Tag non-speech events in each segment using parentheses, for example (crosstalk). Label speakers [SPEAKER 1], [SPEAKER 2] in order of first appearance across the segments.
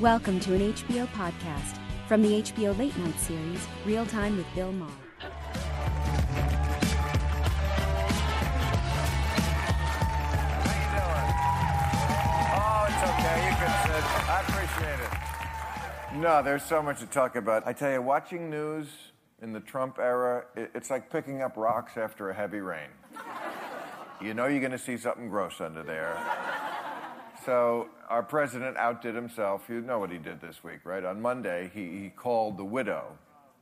[SPEAKER 1] Welcome to an HBO podcast from the HBO Late Night series, Real Time with Bill Maher. How you doing?
[SPEAKER 2] Oh, it's okay. You. I appreciate it. No, there's so much to talk about. I tell you, watching news in the Trump era, it's like picking up rocks after a heavy rain. You know you're going to see something gross under there. So our president outdid himself. You know what he did this week, right? On Monday, he, he called the widow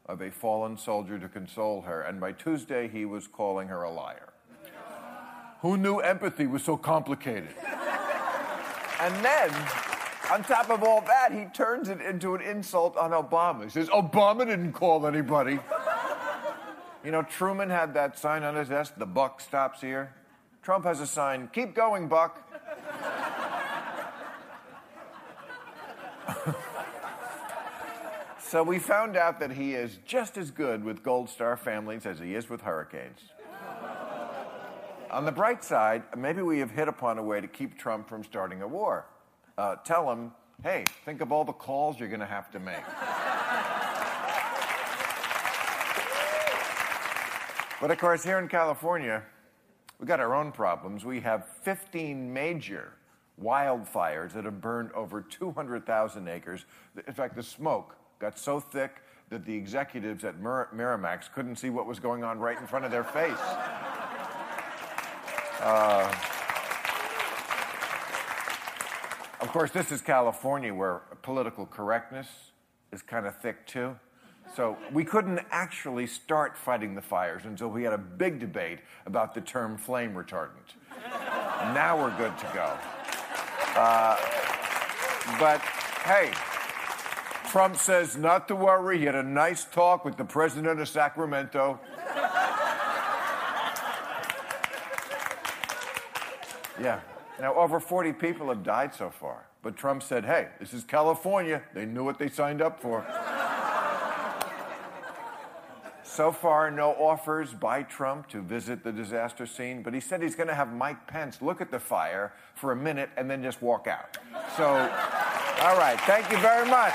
[SPEAKER 2] of a fallen soldier to console her, and by Tuesday, he was calling her a liar. Who knew empathy was so complicated? And then, on top of all that, he turns it into an insult on Obama. He says, Obama didn't call anybody. you know, Truman had that sign on his desk, the buck stops here. Trump has a sign, keep going, Buck. So we found out that he is just as good with Gold Star families as he is with hurricanes. On the bright side, maybe we have hit upon a way to keep Trump from starting a war. Uh, tell him, hey, think of all the calls you're going to have to make. but of course, here in California, we got our own problems. We have 15 major wildfires that have burned over 200,000 acres. In fact, the smoke got so thick that the executives at Mir- Miramax couldn't see what was going on right in front of their face. (laughs) Uh, of course, this is California where political correctness is kind of thick too. So we couldn't actually start fighting the fires until we had a big debate about the term flame retardant. now we're good to go. Uh, but hey, Trump says not to worry. He had a nice talk with the president of Sacramento. Yeah. Now, over 40 people have died so far. But Trump said, hey, this is California. They knew what they signed up for. so far, no offers by Trump to visit the disaster scene, but he said he's going to have Mike Pence look at the fire for a minute and then just walk out. So, all right. Thank you very much.